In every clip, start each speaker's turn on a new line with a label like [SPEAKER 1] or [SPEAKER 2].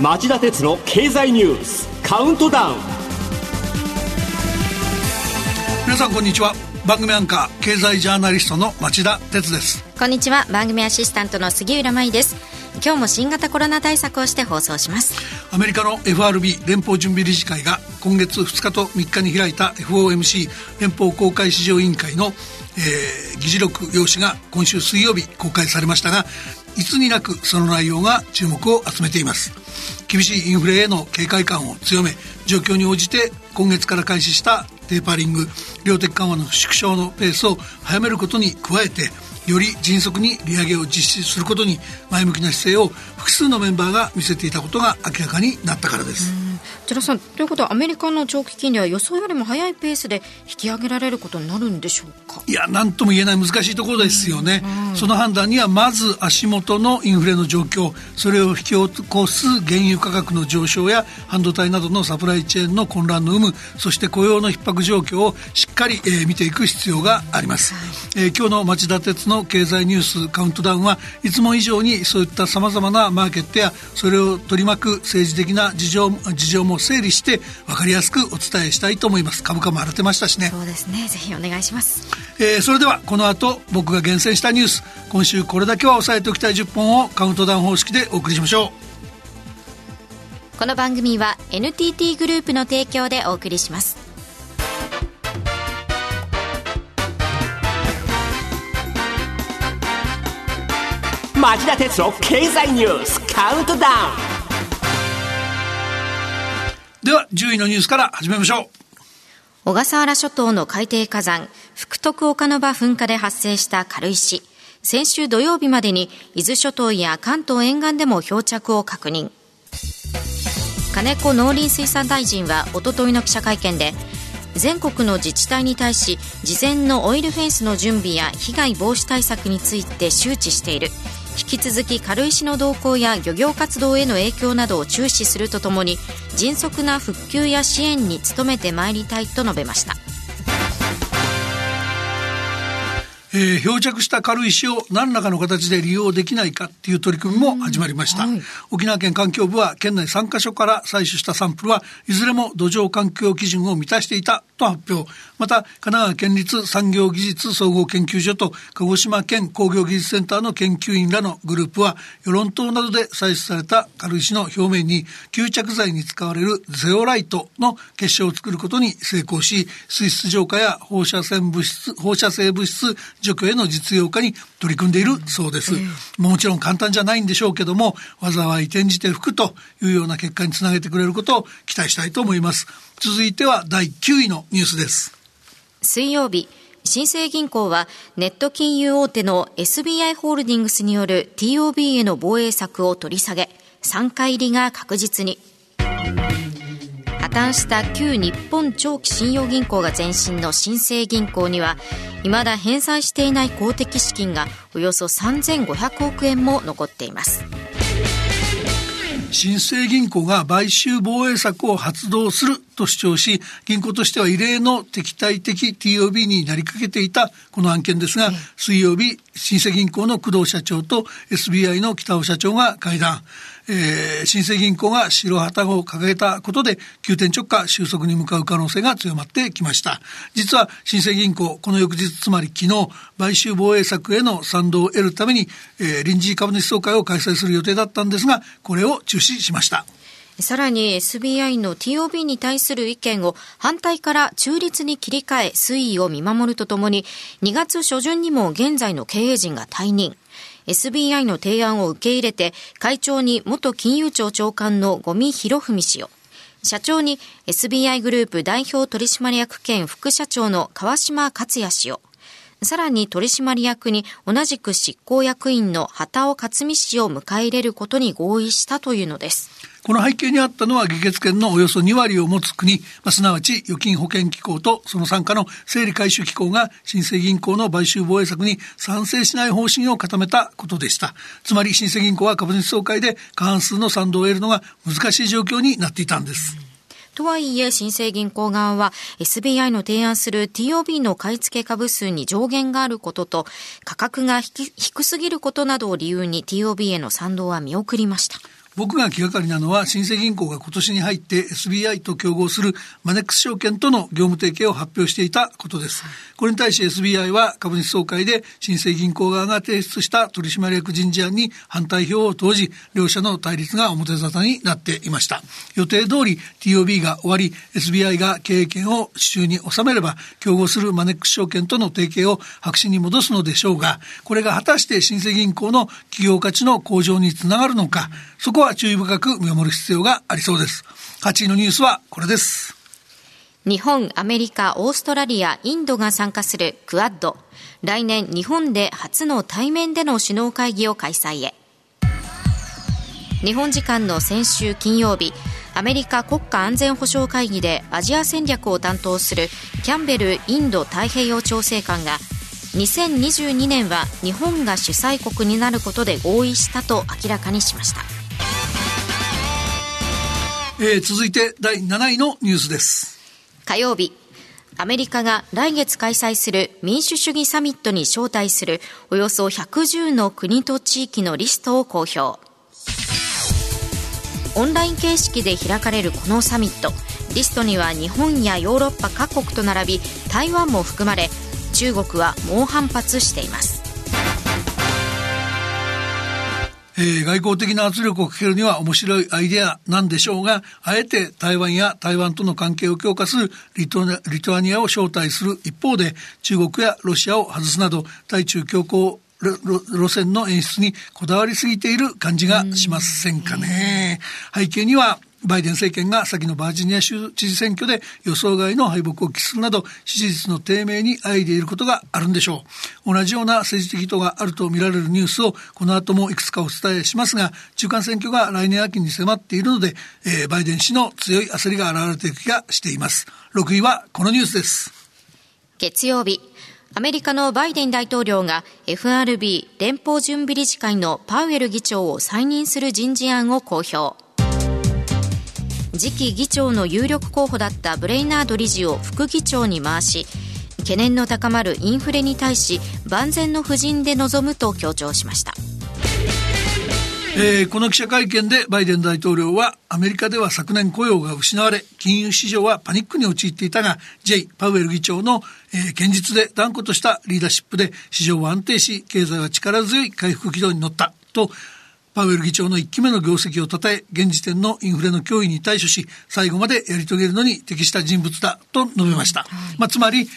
[SPEAKER 1] 町田鉄の経済ニュースカウントダウン。
[SPEAKER 2] 皆さんこんにちは。番組アンカー経済ジャーナリストの町田鉄です。
[SPEAKER 3] こんにちは。番組アシスタントの杉浦舞です。今日も新型コロナ対策をして放送します
[SPEAKER 2] アメリカの FRB 連邦準備理事会が今月2日と3日に開いた FOMC 連邦公開市場委員会の、えー、議事録用紙が今週水曜日公開されましたがいつになくその内容が注目を集めています。厳しいインフレへの警戒感を強め状況に応じて今月から開始したテーパリング量的緩和の縮小のペースを早めることに加えてより迅速に利上げを実施することに前向きな姿勢を複数のメンバーが見せていたことが明らかになったからです。
[SPEAKER 3] 寺さんということはアメリカの長期金利は予想よりも早いペースで引き上げられることになるんでしょうか？
[SPEAKER 2] いや何とも言えない難しいところですよね、うん、その判断にはまず足元のインフレの状況それを引き起こす原油価格の上昇や半導体などのサプライチェーンの混乱の有無そして雇用の逼迫状況をしっかり、えー、見ていく必要があります、はい、えー、今日の町田鉄の経済ニュースカウントダウンはいつも以上にそういったさまざまなマーケットやそれを取り巻く政治的な事情事情も整理して分かりやすくお伝えしたいと思います。株価も荒れてましたしね。
[SPEAKER 3] そうですね。ぜひお願いします、
[SPEAKER 2] えー、それではこの後僕が厳選したニュース今週これだけは押さえておきたい10本をカウントダウン方式でお送りしましょう。
[SPEAKER 3] この番組は NTT グループの提供でお送りします。
[SPEAKER 1] 町田哲郎経済ニュースカウントダウン
[SPEAKER 2] では10位のニュースから始めましょう。
[SPEAKER 3] 小笠原諸島の海底火山福徳岡ノ場噴火で発生した軽石。先週土曜日までに伊豆諸島や関東沿岸でも漂着を確認。金子農林水産大臣はおとといの記者会見で全国の自治体に対し事前のオイルフェンスの準備や被害防止対策について周知している。引き続き軽石の動向や漁業活動への影響などを注視するとともに迅速な復旧や支援に努めてまいりたいと述べました。
[SPEAKER 2] えー、漂着した軽石を何らかの形で利用できないかっていう取り組みも始まりました、はい、沖縄県環境部は県内3カ所から採取したサンプルはいずれも土壌環境基準を満たしていたと発表また神奈川県立産業技術総合研究所と鹿児島県工業技術センターの研究員らのグループは与論島などで採取された軽石の表面に吸着剤に使われるゼオライトの結晶を作ることに成功し水質浄化や放射線物質放射性物質除去への実用化に取り組んでいるそうです。もちろん簡単じゃないんでしょうけども、災い転じて吹くというような結果につなげてくれることを期待したいと思います。続いては第9位のニュースです。
[SPEAKER 3] 水曜日、新生銀行はネット金融大手の SBI ホールディングスによる TOB への防衛策を取り下げ、3回入りが確実に。破綻した旧日本長期信用銀行が前身の新生銀行には未だ返済していない公的資金がおよそ3500億円も残っています
[SPEAKER 2] 新生銀行が買収防衛策を発動すると主張し、銀行としては異例の敵対的 TOB になりかけていたこの案件ですが、水曜日、新生銀行の工藤社長と SBI の北尾社長が会談。えー、新生銀行が白旗を掲げたことで急転直下収束に向かう可能性が強まってきました。実は新生銀行この翌日つまり昨日買収防衛策への賛同を得るために、えー、臨時株主総会を開催する予定だったんですがこれを中止しました。
[SPEAKER 3] さらに SBI の TOB に対する意見を反対から中立に切り替え推移を見守るとともに2月初旬にも現在の経営陣が退任。SBI の提案を受け入れて会長に元金融庁長官の五味博文氏を社長に SBI グループ代表取締役兼副社長の川島克也氏をさらに取締役に同じく執行役員の畑尾克美氏を迎え入れることに合意したというのです。
[SPEAKER 2] この背景にあったのは、議決権のおよそ2割を持つ国、まあ、すなわち預金保険機構とその傘下の整理回収機構が新生銀行の買収防衛策に賛成しない方針を固めたことでした。つまり新生銀行は株主総会で過半数の賛同を得るのが難しい状況になっていたんです。
[SPEAKER 3] とはいえ、新生銀行側は SBI の提案する TOB の買い付け株数に上限があることと、価格が低すぎることなどを理由に TOB への賛同は見送りました。
[SPEAKER 2] 僕が気がかりなのは新生銀行が今年に入って SBI と競合するマネックス証券との業務提携を発表していたことです。これに対し SBI は株主総会で新生銀行側が提出した取締役人事案に反対票を投じ、両者の対立が表沙汰になっていました。予定通り TOB が終わり、SBI が経営権を手中に収めれば、競合するマネックス証券との提携を白紙に戻すのでしょうが、これが果たして新生銀行の企業価値の向上につながるのか、そこは注意深く見守る必要がありそうです。8位のニュースはこれです。
[SPEAKER 3] 日本、アメリカ、オーストラリア、インドが参加するクアッド。来年日本で初の対面での首脳会議を開催へ。日本時間の先週金曜日、アメリカ国家安全保障会議でアジア戦略を担当するキャンベルインド太平洋調整官が2022年は日本が主催国になることで合意したと明らかにしました、
[SPEAKER 2] えー、続いて第7位のニュースです。
[SPEAKER 3] 火曜日アメリカが来月開催する民主主義サミットに招待するおよそ110の国と地域のリストを公表。オンライン形式で開かれるこのサミットリストには日本やヨーロッパ各国と並び台湾も含まれ中国は猛反発しています。
[SPEAKER 2] えー、外交的な圧力をかけるには面白いアイデアなんでしょうが、あえて台湾や台湾との関係を強化するリトリトアニアを招待する一方で、中国やロシアを外すなど、対中強硬路線の演出にこだわりすぎている感じがしませんかね。背景にはバイデン政権が先のバージニア州知事選挙で予想外の敗北を喫するなど支持率の低迷にあいでいることがあるんでしょう。同じような政治的意図があると見られるニュースをこの後もいくつかお伝えしますが、中間選挙が来年秋に迫っているので、えー、バイデン氏の強い焦りが現れていく気がしています。6位はこのニュースです。
[SPEAKER 3] 月曜日、アメリカのバイデン大統領が FRB 連邦準備理事会のパウエル議長を再任する人事案を公表。次期議長の有力候補だったブレイナード理事を副議長に回し懸念の高まるインフレに対し万全の布陣で臨むと強調しました。
[SPEAKER 2] えー、この記者会見でバイデン大統領はアメリカでは昨年雇用が失われ金融市場はパニックに陥っていたが J・ パウエル議長の、えー、堅実で断固としたリーダーシップで市場は安定し経済は力強い回復軌道に乗ったとパウエル議長の1期目の業績を称え現時点のインフレの脅威に対処し最後までやり遂げるのに適した人物だと述べました、まあ、つまり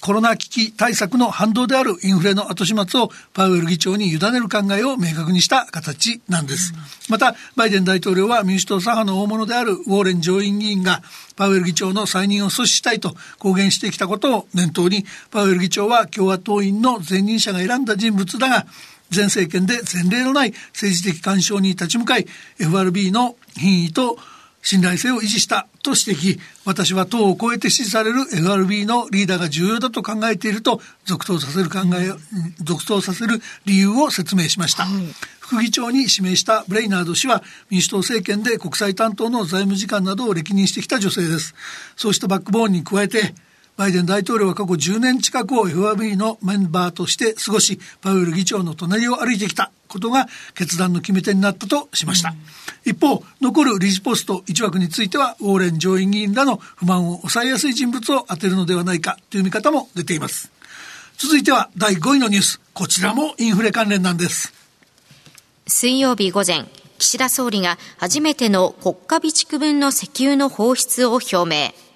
[SPEAKER 2] コロナ危機対策の反動であるインフレの後始末をパウエル議長に委ねる考えを明確にした形なんです。また、バイデン大統領は民主党左派の大物であるウォーレン上院議員がパウエル議長の再任を阻止したいと公言してきたことを念頭に、パウエル議長は共和党員の前任者が選んだ人物だが、前政権で前例のない政治的干渉に立ち向かい FRB の品位と信頼性を維持したと指摘。私は党を超えて支持される FRB のリーダーが重要だと考えていると続投させる考え続投させる理由を説明しました、はい、副議長に指名したブレイナード氏は民主党政権で国際担当の財務次官などを歴任してきた女性です。そうしたバックボーンに加えてバイデン大統領は過去10年近くを FRB のメンバーとして過ごし、パウエル議長の隣を歩いてきたことが決断の決め手になったとしました。一方、残る理事ポスト1枠については、ウォーレン上院議員らの不満を抑えやすい人物を当てるのではないかという見方も出ています。続いては第5位のニュース。こちらもインフレ関連なんです。
[SPEAKER 3] 水曜日午前、岸田総理が初めての国家備蓄分の石油の放出を表明。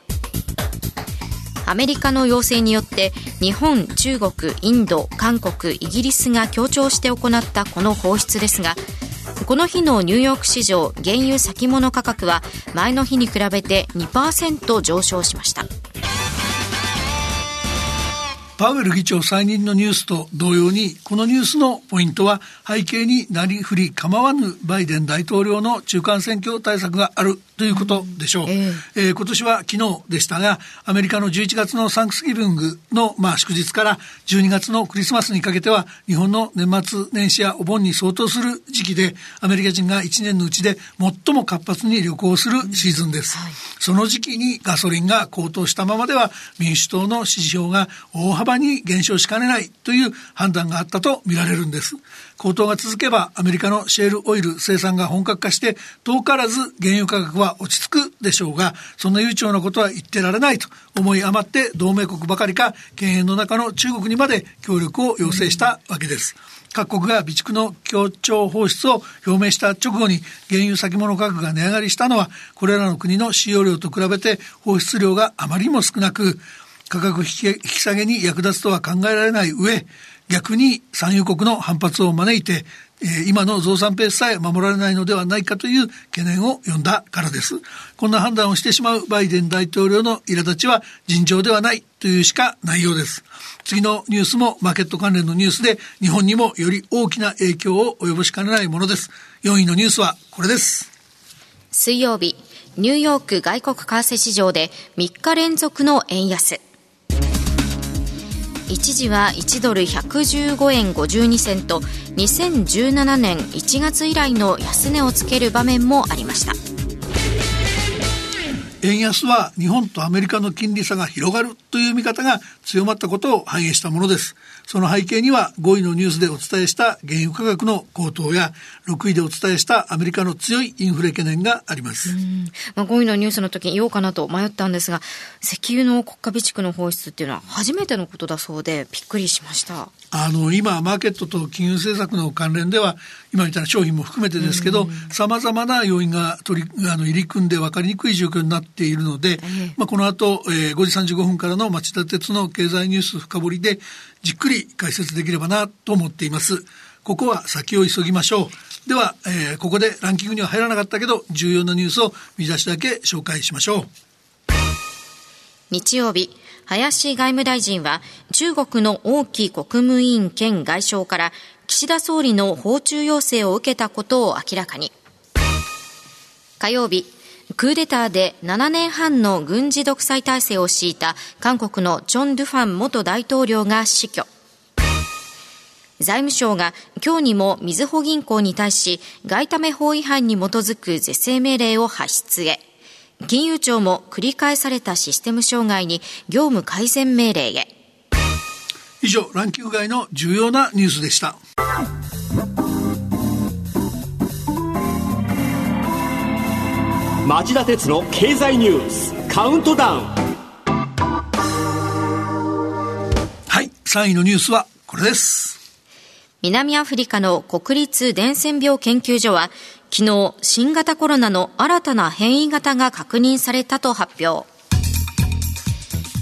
[SPEAKER 3] アメリカの要請によって日本、中国、インド、韓国、イギリスが協調して行ったこの放出ですがこの日のニューヨーク市場原油先物価格は前の日に比べて2%上昇しました。
[SPEAKER 2] パウエル議長再任のニュースと同様にこのニュースのポイントは背景になりふり構わぬバイデン大統領の中間選挙対策がある。とということでしょう。えー、えー、今年は昨日でしたが、アメリカの11月のサンクスギビングの、まあ、祝日から12月のクリスマスにかけては、日本の年末年始やお盆に相当する時期で、アメリカ人が1年のうちで最も活発に旅行するシーズンです。はい、その時期にガソリンが高騰したままでは、民主党の支持票が大幅に減少しかねないという判断があったと見られるんです。高騰が続けば、アメリカのシェールオイル生産が本格化して、遠からず原油価格は落ち着くでしょうが、そんな悠長なことは言ってられないと思い余って同盟国ばかりか、権限の中の中国にまで協力を要請したわけです。各国が備蓄の協調放出を表明した直後に原油先物価格が値上がりしたのは、これらの国の使用量と比べて放出量があまりにも少なく、価格引き下げに役立つとは考えられない上、逆に産油国の反発を招いて、えー、今の増産ペースさえ守られないのではないかという懸念を呼んだからです。こんな判断をしてしまうバイデン大統領の苛立ちは尋常ではないというしかないようです。次のニュースもマーケット関連のニュースで日本にもより大きな影響を及ぼしかねないものです。4位のニュースはこれです。
[SPEAKER 3] 水曜日、ニューヨーク外国為替市場で3日連続の円安。一時は1ドル115円52銭と2017年1月以来の安値をつける場面もありました。
[SPEAKER 2] 円安は日本とアメリカの金利差が広がる。という見方が強まったことを反映したものです。その背景には5位のニュースでお伝えした原油価格の高騰や6位でお伝えしたアメリカの強いインフレ懸念があります。
[SPEAKER 3] まあ、5位のニュースの時に言おうかなと迷ったんですが、石油の国家備蓄の放出っていうのは初めてのことだそうでびっくりしました。
[SPEAKER 2] あの、今、マーケットと金融政策の関連では、今みたいな商品も含めてですけど、さまざまな要因が取り、あの、入り組んで分かりにくい状況になっているので、まあ、この後、えー、5時35分からの町田鉄の経済ニュース深掘りで、じっくり解説できればなと思っています。ここは先を急ぎましょう。では、えー、ここでランキングには入らなかったけど、重要なニュースを見出しだけ紹介しましょう。
[SPEAKER 3] 日曜日、林外務大臣は中国の王毅国務委員兼外相から岸田総理の訪中要請を受けたことを明らかに。火曜日、クーデターで7年半の軍事独裁体制を敷いた韓国のチョン・ドゥファン元大統領が死去。財務省が今日にもみずほ銀行に対し外為法違反に基づく是正命令を発出へ。金融庁も繰り返されたシステム障害に業務改善命令へ。
[SPEAKER 2] 以上、ランキング外の重要なニュースでした。
[SPEAKER 1] 町田鉄の経済ニュースカウントダウン。
[SPEAKER 2] はい3位のニュースはこれです。
[SPEAKER 3] 南アフリカの国立伝染病研究所は昨日新型コロナの新たな変異型が確認されたと発表。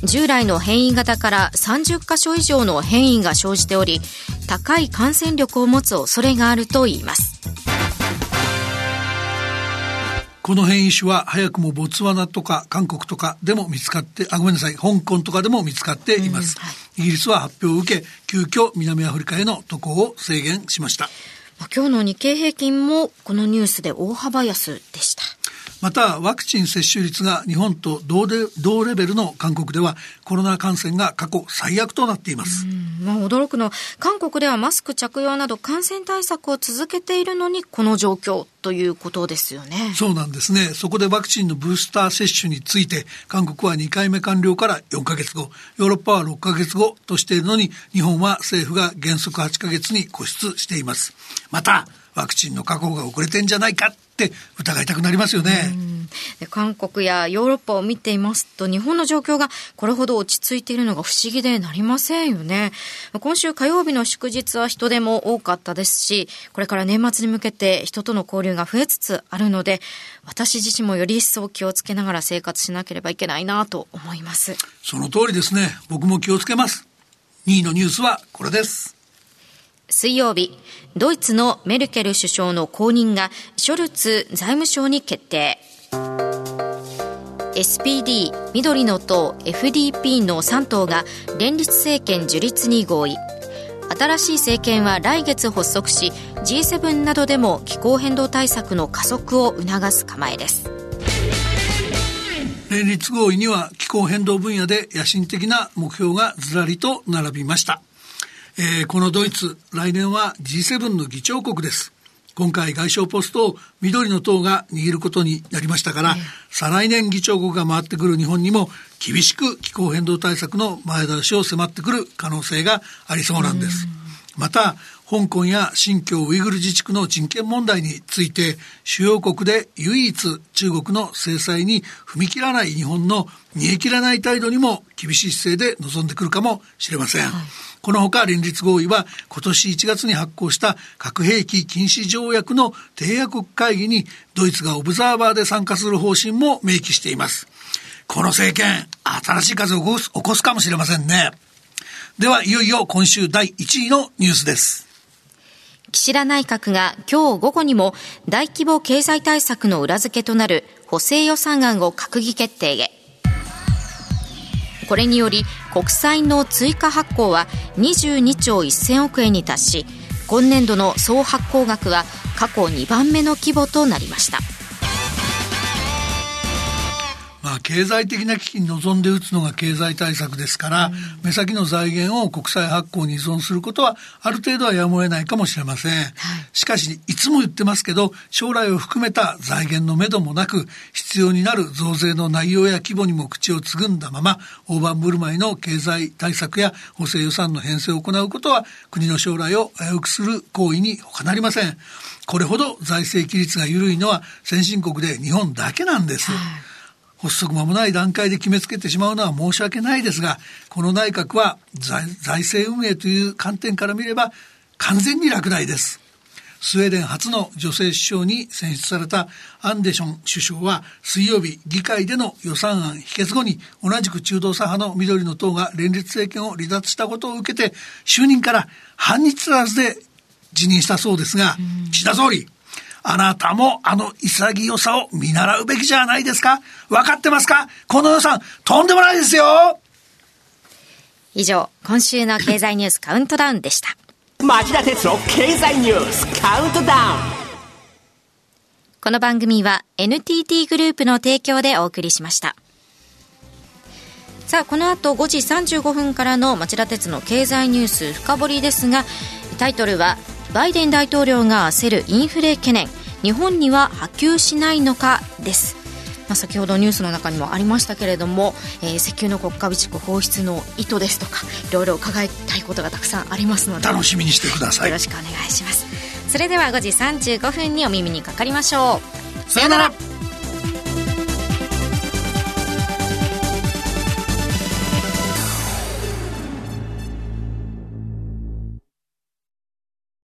[SPEAKER 3] 従来の変異型から30カ所以上の変異が生じており高い感染力を持つ恐れがあるといいます
[SPEAKER 2] この変異種は早くもボツワナとか韓国とかでも見つかって、あ、ごめんなさい、香港とかでも見つかっています。はい、イギリスは発表を受け、急遽南アフリカへの渡航を制限しました。
[SPEAKER 3] 今日の日経平均もこのニュースで大幅安でした。
[SPEAKER 2] またワクチン接種率が日本と同で同レベルの韓国ではコロナ感染が過去最悪となっています。
[SPEAKER 3] まあ、驚くのは韓国ではマスク着用など感染対策を続けているのにこの状況ということですよね。
[SPEAKER 2] そうなんですね。そこでワクチンのブースター接種について韓国は2回目完了から4ヶ月後、ヨーロッパは6ヶ月後としているのに日本は政府が原則8ヶ月に固執しています。またワクチンの確保が遅れてんじゃないかって疑いたくなりますよね。
[SPEAKER 3] 韓国やヨーロッパを見ていますと日本の状況がこれほど落ち着いているのが不思議でなりませんよね。今週火曜日の祝日は人出も多かったですし、これから年末に向けて人との交流が増えつつあるので、私自身もより一層気をつけながら生活しなければいけないなと思います。
[SPEAKER 2] その通りですね。僕も気をつけます。2位のニュースはこれです。
[SPEAKER 3] 水曜日、ドイツのメルケル首相の後任がショルツ財務省に決定。SPD、緑の党、FDP の3党が連立政権樹立に合意。新しい政権は来月発足し、G7 などでも気候変動対策の加速を促す構えです。
[SPEAKER 2] 連立合意には気候変動分野で野心的な目標がずらりと並びました。えー、このドイツ、来年は G7 の議長国です。今回外相ポストを緑の党が握ることになりましたから、再来年議長国が回ってくる日本にも厳しく気候変動対策の前倒しを迫ってくる可能性がありそうなんです。また、香港や新疆ウイグル自治区の人権問題について、主要国で唯一中国の制裁に踏み切らない日本の煮え切らない態度にも厳しい姿勢で臨んでくるかもしれません。はいこのほか連立合意は今年1月に発行した核兵器禁止条約の締約会議にドイツがオブザーバーで参加する方針も明記しています。この政権、新しい風を起こす起こすかもしれませんね。では、いよいよ今週第1位のニュースです。
[SPEAKER 3] 岸田内閣が今日午後にも大規模経済対策の裏付けとなる補正予算案を閣議決定へ。これにより国債の追加発行は22兆1000億円に達し今年度の総発行額は過去2番目の規模となりました。
[SPEAKER 2] まあ、経済的な危機に臨んで打つのが経済対策ですから、うん、目先の財源を国債発行に依存することはある程度はやむを得ないかもしれません、はい、しかしいつも言ってますけど将来を含めた財源のめどもなく必要になる増税の内容や規模にも口をつぐんだまま大盤振る舞いの経済対策や補正予算の編成を行うことは国の将来を危うくする行為に他なりません。これほど財政規律が緩いのは先進国で日本だけなんです、はい発足間もない段階で決めつけてしまうのは申し訳ないですが、この内閣は財政運営という観点から見れば完全に落第です。スウェーデン初の女性首相に選出されたアンデション首相は水曜日議会での予算案否決後に同じく中道左派の緑の党が連立政権を離脱したことを受けて就任から半日足らずで辞任したそうですが、岸田総理、あなたもあの潔さを見習うべきじゃないですか。分かってますか？この予算、とんでもないですよ。
[SPEAKER 3] 以上、今週の経済ニュースカウントダウンでした。
[SPEAKER 1] 町田哲郎経済ニュースカウントダウン。
[SPEAKER 3] この番組は NTT グループの提供でお送りしました。さあ、この後5時35分からの町田鉄の経済ニュース深掘りですが、タイトルはバイデン大統領が焦るインフレ懸念日本には波及しないのかです。まあ、先ほどニュースの中にもありましたけれども、えー、石油の国家備蓄放出の意図ですとかいろいろ伺いたいことがたくさんありますので
[SPEAKER 2] 楽しみにしてください。
[SPEAKER 3] よろしくお願いします。それでは5時35分にお耳にかかりましょ
[SPEAKER 2] う。さよなら